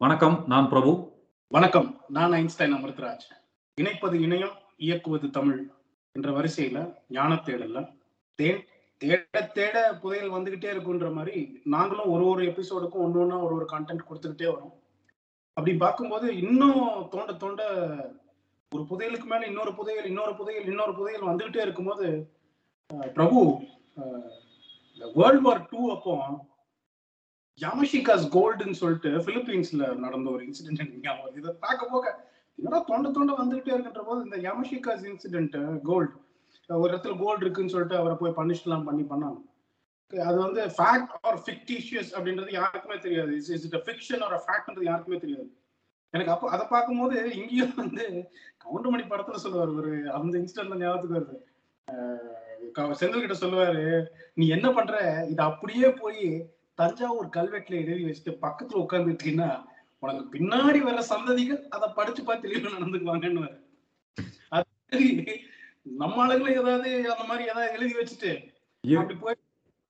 வணக்கம் நான் பிரபு. வணக்கம் நான் ஐன்ஸ்டைன் அமிர்தராஜ். இணைப்பது இணையம் இயக்குவது தமிழ் என்ற வரிசையில ஞான தேடல்ல. தேட தேட புதையல் வந்துகிட்டே இருக்குன்ற மாதிரி நாங்களும் ஒரு ஒரு எபிசோடுக்கும் ஒன்று ஒன்றா ஒரு ஒரு கண்டென்ட் கொடுத்துக்கிட்டே வரோம். அப்படி பார்க்கும்போது இன்னும் தோண்ட தோண்ட ஒரு புதையலுக்கு மேல இன்னொரு புதையல் இன்னொரு புதையல் இன்னொரு புதையல் வந்துகிட்டே இருக்கும்போது பிரபு பிரபு வேர்ல்ட் வார் டூ அப்போ யாமஷிகாஸ் கோல்டுன்னு சொல்லிட்டு பிலிப்பீன்ஸ்ல நடந்த ஒரு இன்சிடென்ட் ஞாபகம் இதை பார்க்க போக என்னடா தொண்டை தொண்டை வந்துகிட்டே இருக்கின்ற போது இந்த யாமஷிகாஸ் இன்சிடென்ட் கோல்டு ஒரு இடத்துல கோல்டு இருக்குன்னு சொல்லிட்டு அவரை போய் பனிஷ்லாம் பண்ணி பண்ணாங்க. அது வந்து ஃபேக்ட் ஆர் ஃபிக்டிஷியஸ் அப்படின்றது யாருக்குமே தெரியாது. Is is it fiction or ஃபேக்ட்ன்றது யாருக்குமே தெரியாது. எனக்கு அப்போ அதை பார்க்கும்போது இங்கேயும் வந்து கவுண்டமணி படத்துல சொல்லுவார் ஒரு அந்த இன்சிடென்ட் ஞாபகத்துக்கு வருது. செந்தில் கிட்ட சொல்லுவாரு நீ என்ன பண்ற? இதை அப்படியே போய் தஞ்சாவூர் கல்வெட்டுல எழுதி வச்சுட்டு பக்கத்துல உட்கார்ந்துட்டீங்கன்னா உனக்கு பின்னாடி வர சந்ததிகள் அதை படிச்சு பார்த்து தெளிவா நடந்துக்குவாங்கன்னு அது நம்ம ஆளுங்களும் ஏதாவது அந்த மாதிரி ஏதாவது எழுதி வச்சுட்டு அப்படி போய்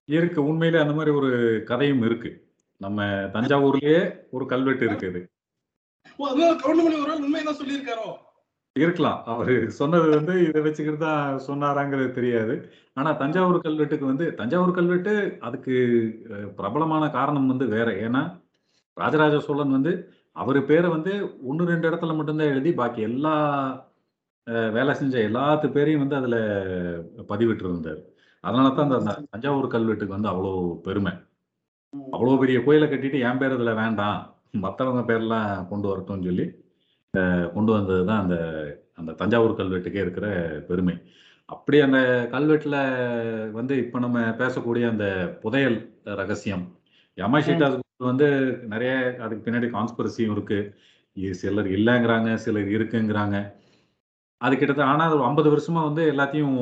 இருக்கு. உண்மையிலே அந்த மாதிரி ஒரு கதையும் இருக்கு. நம்ம தஞ்சாவூர்லயே ஒரு கல்வெட்டு இருக்குது கவுண்டமணி ஒரு வேளை உண்மையதான் சொல்லியிருக்காரோ? இருக்கலாம். அவரு சொன்னது வந்து இதை வச்சுக்கிட்டு தான் சொன்னாராங்கிறது தெரியாது. ஆனா தஞ்சாவூர் கல்வெட்டுக்கு வந்து தஞ்சாவூர் கல்வெட்டு அதுக்கு பிரபலமான காரணம் வந்து வேற. ஏன்னா ராஜராஜ சோழன் வந்து அவர் பேரை வந்து ஒன்று ரெண்டு இடத்துல மட்டும்தான் எழுதி பாக்கி எல்லா வேலை செஞ்ச எல்லாத்து பேரையும் வந்து அதுல பதிவிட்டு இருந்தார் அதனால தான் அந்த தஞ்சாவூர் கல்வெட்டுக்கு வந்து அவ்வளோ பெருமை. அவ்வளோ பெரிய கோயிலை கட்டிட்டு என் பேர் இதில் வேண்டாம். மற்றவங்க பேர்லாம் கொண்டு வரட்டும்னு சொல்லி கொண்டு வந்தது தான் அந்த அந்த தஞ்சாவூர் கல்வெட்டுக்கே இருக்கிற பெருமை. அப்படி அந்த கல்வெட்டில் வந்து இப்போ நம்ம பேசக்கூடிய அந்த புதையல் ரகசியம் யமாஷிட்டாஸ் வந்து நிறைய அதுக்கு பின்னாடி கான்ஸ்பரசியும் இருக்கு. இ- சிலர் இல்லைங்கிறாங்க சிலர் இருக்குங்கிறாங்க. அது கிட்டத்தட்ட ஆனால் ஒரு ஐம்பது வருஷமா வந்து எல்லாத்தையும்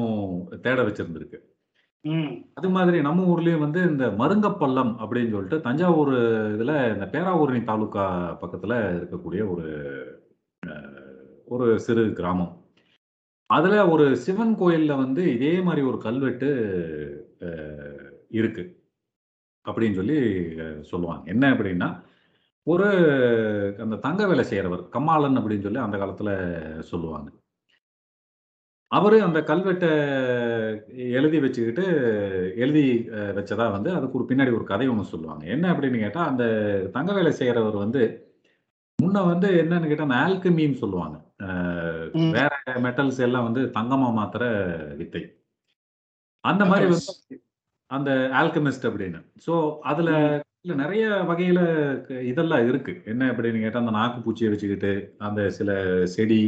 தேட வச்சிருந்திருக்கு. அது மாதிரி நம்ம ஊர்லயும் வந்து இந்த மருங்கப்பள்ளம் அப்படின்னு சொல்லிட்டு தஞ்சாவூர் இதுல இந்த பேராவூரணி தாலுகா பக்கத்துல இருக்கக்கூடிய ஒரு ஒரு சிறு கிராமம். அதுல ஒரு சிவன் கோயில்ல வந்து இதே மாதிரி ஒரு கல்வெட்டு இருக்கு. அப்படின்னு சொல்லி சொல்லுவாங்க. என்ன அப்படின்னா ஒரு அந்த தங்க வேலை செய்கிறவர் கம்மாளன் அப்படின்னு சொல்லி அந்த காலத்துல சொல்லுவாங்க. அவர் அந்த கல்வெட்டை எழுதி வச்சுக்கிட்டு எழுதி வச்சதா வந்து அதுக்கு ஒரு பின்னாடி ஒரு கதை ஒன்று சொல்லுவாங்க. என்ன அப்படின்னு கேட்டால் அந்த தங்க வேலை செய்கிறவர் வந்து முன்ன வந்து என்னன்னு கேட்டால் அந்த ஆல்கமின்னு சொல்லுவாங்க. வேற மெட்டல்ஸ் எல்லாம் வந்து தங்கமா மாத்துற வித்தை. அந்த மாதிரி வந்து அந்த ஆல்கமிஸ்ட் அப்படின்னு. ஸோ அதுல இல்ல நிறைய வகையில இதெல்லாம் இருக்கு. என்ன அப்படின்னு கேட்டா அந்த நாக்கு பூச்சியை வச்சுக்கிட்டு அந்த சில செடி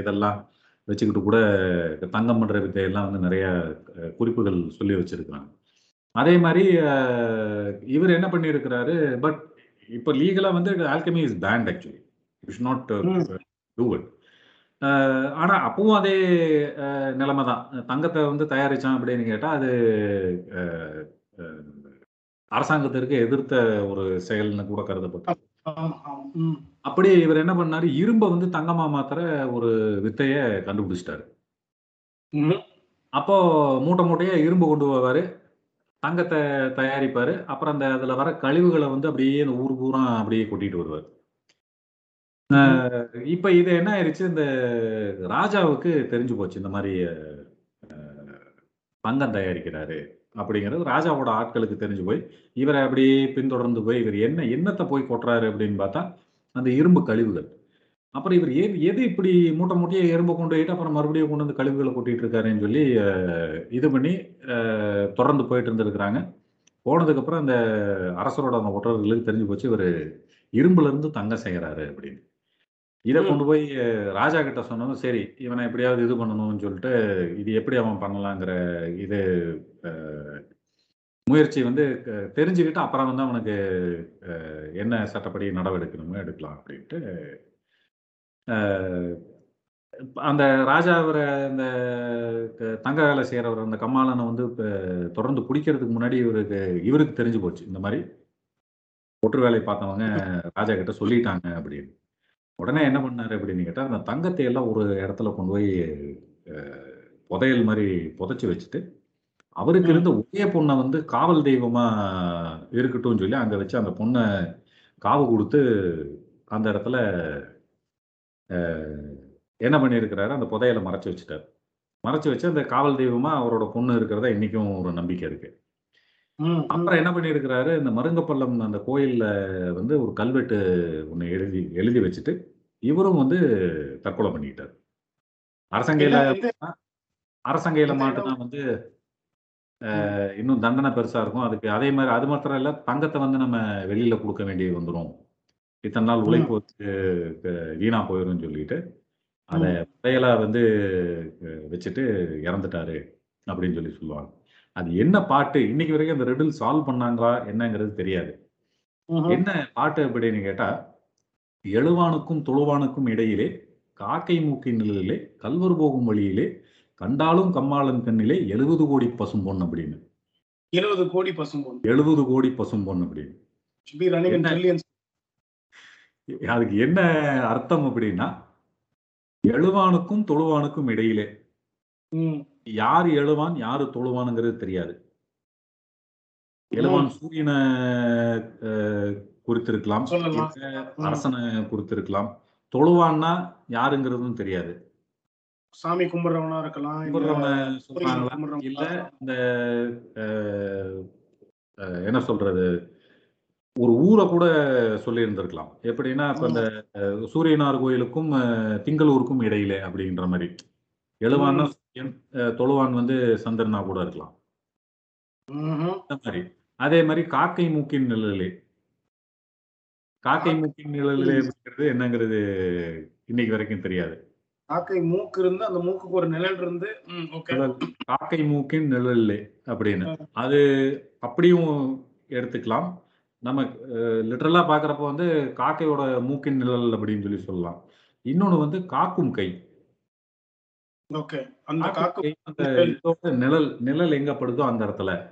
இதெல்லாம் வச்சுக்கிட்டு கூட தங்கம் பண்ற வித்தையெல்லாம் வந்து நிறைய குறிப்புகள் சொல்லி வச்சிருக்கிறாங்க அதே மாதிரி இவர் என்ன பண்ணியிருக்கிறாரு பட் இப்போ லீகலா வந்து alchemy is banned actually it's not. Do it ஆனா அப்பவும் அதே நிலைமை தான். தங்கத்தை வந்து தயாரிச்சான் அப்படின்னு கேட்டா அது அரசாங்கத்திற்கு எதிர்த்த ஒரு செயல்னு கூட கருதப்பட்டது. ஆமா, ஆமா. ம். அப்படி இவர் என்ன பண்ணாரு? இரும்பை வந்து தங்கமா மாத்துற ஒரு வித்தைய கண்டுபிடிச்சிட்டாரு. அப்போ மூட்டை மூட்டையா இரும்பு கொண்டு போவாரு தங்கத்தை தயாரிப்பாரு. அப்புறம் அந்த அதுல வர கழிவுகளை வந்து அப்படியே இந்த ஊர் பூரா அப்படியே கொட்டிட்டு வருவார். இப்ப இது என்ன ஆயிருச்சு? இந்த ராஜாவுக்கு தெரிஞ்சு போச்சு இந்த மாதிரி அஹ், தங்கம் தயாரிக்கிறாரு அப்படிங்கிறது. ராஜாவோட ஆட்களுக்கு தெரிஞ்சு போய் இவரை அப்படியே பின்தொடர்ந்து போய் இவர் என்ன என்னத்தை போய் கொட்டுறாரு அப்படின்னு பார்த்தா அந்த இரும்பு கழிவுகள். அப்புறம் இவர் எது எது இப்படி மூட்டை மூட்டையை எறும்பை கொண்டு போயிட்டு அப்புறம் மறுபடியும் கொண்டு வந்து கழிவுகளை கொட்டிட்டு இருக்காருன்னு சொல்லி இது பண்ணி தொடர்ந்து போயிட்டு இருந்திருக்கிறாங்க. போனதுக்கப்புறம் அந்த அரசரோட அந்த ஒற்றர்களுக்கு தெரிஞ்சு போச்சு இவர் இரும்புல இருந்து தங்கம் செய்கிறாரு அப்படின்னு. இதை ம். கொண்டு போய் ராஜா கிட்ட சொன்னதும் சரி இவனை எப்படியாவது இது பண்ணணும்னு சொல்லிட்டு இது எப்படி அவன் பண்ணலாங்கிற இது முயற்சி வந்து க- தெரிஞ்சுக்கிட்டு அப்புறம் வந்து அவனுக்கு என்ன சட்டப்படி நடவடிக்கணுமோ எடுக்கலாம் அப்படின்ட்டு அந்த ராஜா அவரை இந்த க- தங்க வேலை செய்கிறவர் அந்த கம்மாளனை வந்து இப்ப தொடர்ந்து பிடிக்கிறதுக்கு முன்னாடி இவருக்கு இவருக்கு தெரிஞ்சு போச்சு இந்த மாதிரி ஒற்று வேலை பார்த்தவங்க ராஜா கிட்ட சொல்லிட்டாங்க அப்படின்னு உடனே என்ன பண்ணாரு அப்படின்னு கேட்டா அந்த தங்கத்தை எல்லாம் ஒரு இடத்துல கொண்டு போய் புதையல் மாதிரி புதைச்சு வச்சுட்டு அவருக்கு. இருந்த ஒரே பொண்ணை வந்து காவல் தெய்வமா இருக்கட்டும்னு சொல்லி அங்க வச்சு அந்த பொண்ணை காவு கொடுத்து அந்த இடத்துல என்ன பண்ணியிருக்கிறாரு? அந்த புதையலை மறைச்சு வச்சுட்டாரு. மறைச்சு வச்சு அந்த காவல் தெய்வமா அவரோட பொண்ணு இருக்கிறதா இன்னைக்கும் ஒரு நம்பிக்கை இருக்கு. அப்புறம் என்ன பண்ணியிருக்கிறாரு? இந்த மருங்கப்பள்ளம் அந்த கோயில்ல வந்து ஒரு கல்வெட்டு ஒன்று எழுதி எழுதி வச்சுட்டு இவரும் வந்து தற்கொலை பண்ணிக்கிட்டார். அரசங்கையில? அரசங்கையில மாட்டுனா வந்து இன்னும் தண்டனை பெருசா இருக்கும். அதுக்கு அதே மாதிரி அது மாத்திரம் இல்ல தங்கத்தை வந்து நம்ம வெளியில கொடுக்க வேண்டியது வந்துடும் இத்தனை நாள் உழைப்பு வீணா போயிடும் சொல்லிட்டு அதை புதையலா வந்து வச்சுட்டு இறந்துட்டாரு அப்படின்னு சொல்லி சொல்லுவாங்க. அது என்ன பாட்டு? இன்னைக்கு வரைக்கும் அந்த ரெடில் சால்வ் பண்ணாங்களா என்னங்கிறது தெரியாது. என்ன பாட்டு அப்படின்னு கேட்டா எழுவானுக்கும் தொழுவானுக்கும் இடையிலே காக்கை மூக்கின் நிழலிலே கல்வர் போகும் வழியிலே கண்டாலும் கம்மாளன் கண்ணிலே எழுபது கோடி பசும்பொன் அப்படின்னு. இருபது கோடி பசும்பொன் எழுபது கோடி பசும்பொன் அப்படின்னு. பி ரன்னிங் என்ன? ட்ரில்லியன்ஸ் அதுக்கு என்ன அர்த்தம் அப்படின்னா எழுவானுக்கும் தொழுவானுக்கும் இடையிலே ம். யார் எழுவான் யாரு தொழுவானுங்கிறது தெரியாது. எழுவான் சூரியனை அஹ், குறித்திருக்கலாம் சொல்லலாம். இல்ல அரசனை குறித்திருக்கலாம். தொழுவான்னா யாருங்கிறதும் தெரியாது. சாமி கும்பிடுறவனா இருக்கலாம் இல்ல கும்பிடுறவனை சூரியனை சொல்றாங்களா? கும்பிடுறவனா இல்ல இந்த அஹ், என்ன சொல்றது? ஒரு ஊரை கூட சொல்லி இருந்திருக்கலாம் எப்படின்னா இப்ப இந்த அஹ், சூரியனார் கோயிலுக்கும் திங்களூருக்கும் இடையில அப்படின்ற மாதிரி. எழுவான்னா சூரியன் தொழுவான் வந்து சந்திரனா கூட இருக்கலாம். மாதிரி. அதே மாதிரி காக்கை மூக்கின் நிழலே காக்கை மூக்கின் நிழலே என்னங்கிறது இன்னைக்கு வரைக்கும் தெரியாது. காக்கை மூக்கு இருந்து அந்த மூக்குக்கு ஒரு நிழல் இருந்து காக்கை மூக்கின் நிழலே அப்படின்னு. அது அப்படியும் எடுத்துக்கலாம். நம்ம லிட்டரலா பாக்குறப்ப வந்து காக்கையோட மூக்கின் நிழல் அப்படின்னு சொல்லி சொல்லலாம். இன்னொன்னு வந்து காக்கும் கை ஓகே அந்த காக்கும் காக்கு கை, அந்த இதோட நிழல் நிழல் எங்க படுதோ அந்த இடத்துல.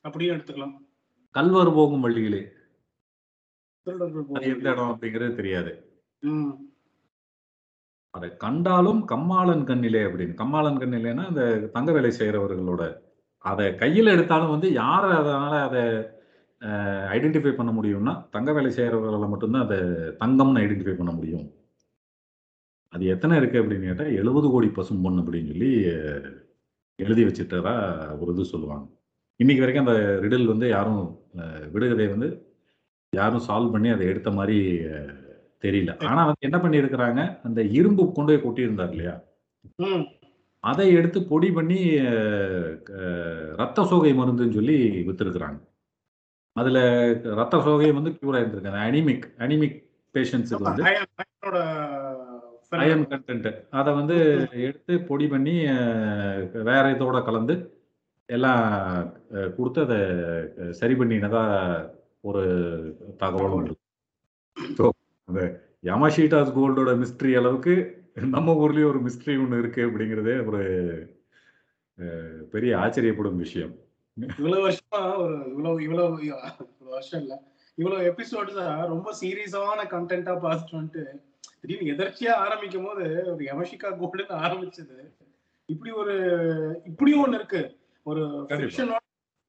அப்படியே எடுத்துக்கலாம். கல்வர் போகும் வழியிலே. எந்த. இடம் அப்படிங்கிறது தெரியாது. அதை கண்டாலும் கம்மாளன் கண்ணிலே அப்படின்னு. கம்மாளன் கண்ணிலேன்னா அந்த தங்க வேலை செய்யறவர்களோட அதை கையில் எடுத்தாலும் வந்து யார் அதனால அதை ஐடென்டிஃபை பண்ண முடியும்னா தங்க வேலை செய்யறவர்களை மட்டும்தான் அதை தங்கம்னு ஐடென்டிஃபை பண்ண முடியும். அது எத்தனை இருக்கு அப்படின்னு கேட்டா எழுபது கோடி பசும் பொண்ணு அப்படின்னு சொல்லி எழுதி வச்சுட்டதா ஒரு இது சொல்லுவாங்க. இன்னைக்கு வரைக்கும் அந்த ரிடில் வந்து யாரும் விடுகதை வந்து யாரும் சால்வ் பண்ணி அதை எடுத்த மாதிரி தெரியல. ஆனா வந்து என்ன பண்ணியிருக்கிறாங்க அந்த இரும்பு கொண்டு போய் கொட்டியிருந்தார் இல்லையா? அதை எடுத்து பொடி பண்ணி ரத்த சோகை மருந்துன்னு சொல்லி வித்துருக்குறாங்க. அதுல ரத்த சோகை வந்து கியூர் ஆயிருந்திருக்கு அனிமிக் அனிமிக் பேஷண்ட்ஸுக்கு வந்து. அயன் கண்டென்ட் அதை வந்து எடுத்து பொடி பண்ணி வேற இதோட கலந்து எல்லாம் கொடுத்து அதை சரி பண்ணினதா ஒரு தகவலும் இருக்கு ஸோ அந்த யமாஷீட்டாஸ் கோல்டோட மிஸ்ட்ரி அளவுக்கு நம்ம ஊர்லயும் ஒரு மிஸ்ட்ரி ஒன்று இருக்கு அப்படிங்கிறதே ஒரு பெரிய ஆச்சரியப்படும் விஷயம். இவ்வளவு வருஷமா ஒரு இவ்வளவு இவ்வளவு இவ்வளவு வருஷம் இல்ல. இவ்வளவு எபிசோட்ஸ் ரொம்ப சீரியஸான கண்டென்ட்டா பார்த்துட்டு வந்துட்டு திடீர்னு எதர்ச்சியா ஆரம்பிக்கும் போது ஒரு யமஷிகா கோல்டுன்னு ஆரம்பிச்சது. இப்படி ஒரு இப்படியும் ஒண்ணு இருக்கு. ஒரு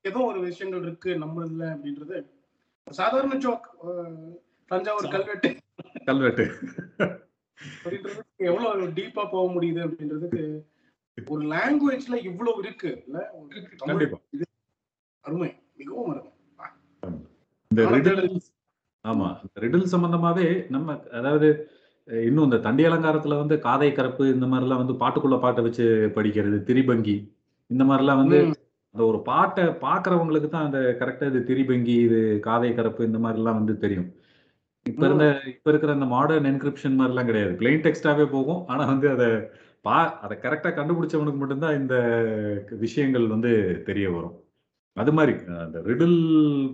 ஏதோ ஒரு விஷயங்கள் இருக்கு நம்ம இதுல அப்படின்றது. சாதாரண ஜோக் தஞ்சாவூர் கல்வெட்டு. கல்வெட்டு. அப்படின்றதுக்கு எவ்வளவு டீப்பா போக முடியுது அப்படின்றதுக்கு ஒரு லாங்குவேஜ்ல இவ்வளவு இருக்கு. இல்ல அருமை. மிகவும் அருமை. இந்த ஆனா ரிடில்ஸ் ஆமா. ரிடில் சம்பந்தமாவே நம்ம அதாவது இன்னும் இந்த தண்டி அலங்காரத்துல வந்து காதை கரப்பு இந்த மாதிரிலாம் வந்து பாட்டுக்குள்ள பாட்டை வச்சு படிக்கிறது திரிபங்கி. இந்த மாதிரிலாம் வந்து. அந்த ஒரு பாட்டை பார்க்கறவங்களுக்கு தான் அந்த கரெக்டா இது திரிபங்கி இது காதை கரப்பு இந்த மாதிரிலாம் வந்து தெரியும். இப்ப இருந்த இப்ப இருக்கிற அந்த மாடர்ன் என்கிரிப்ஷன் மாதிரிலாம் கிடையாது. பிளெயின் டெக்ஸ்டாவே போகும். ஆனா வந்து அதை பா அதை கரெக்டா கண்டுபிடிச்சவனுக்கு மட்டும்தான் இந்த விஷயங்கள் வந்து தெரிய வரும். அது மாதிரி அந்த ரிடில்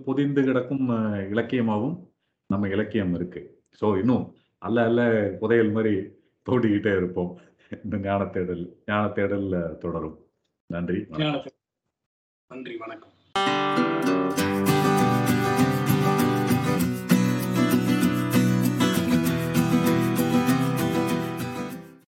பொதிந்து கிடக்கும் அஹ், இலக்கியமாவும் நம்ம இலக்கியம் இருக்கு. ஸோ இன்னும் அல்ல அல்ல புதையல் மாதிரி தோண்டிக்கிட்டே இருப்போம். இந்த ஞான தேடல் ஞான தேடல் தொடரும். நன்றி வணக்கம். நன்றி வணக்கம்.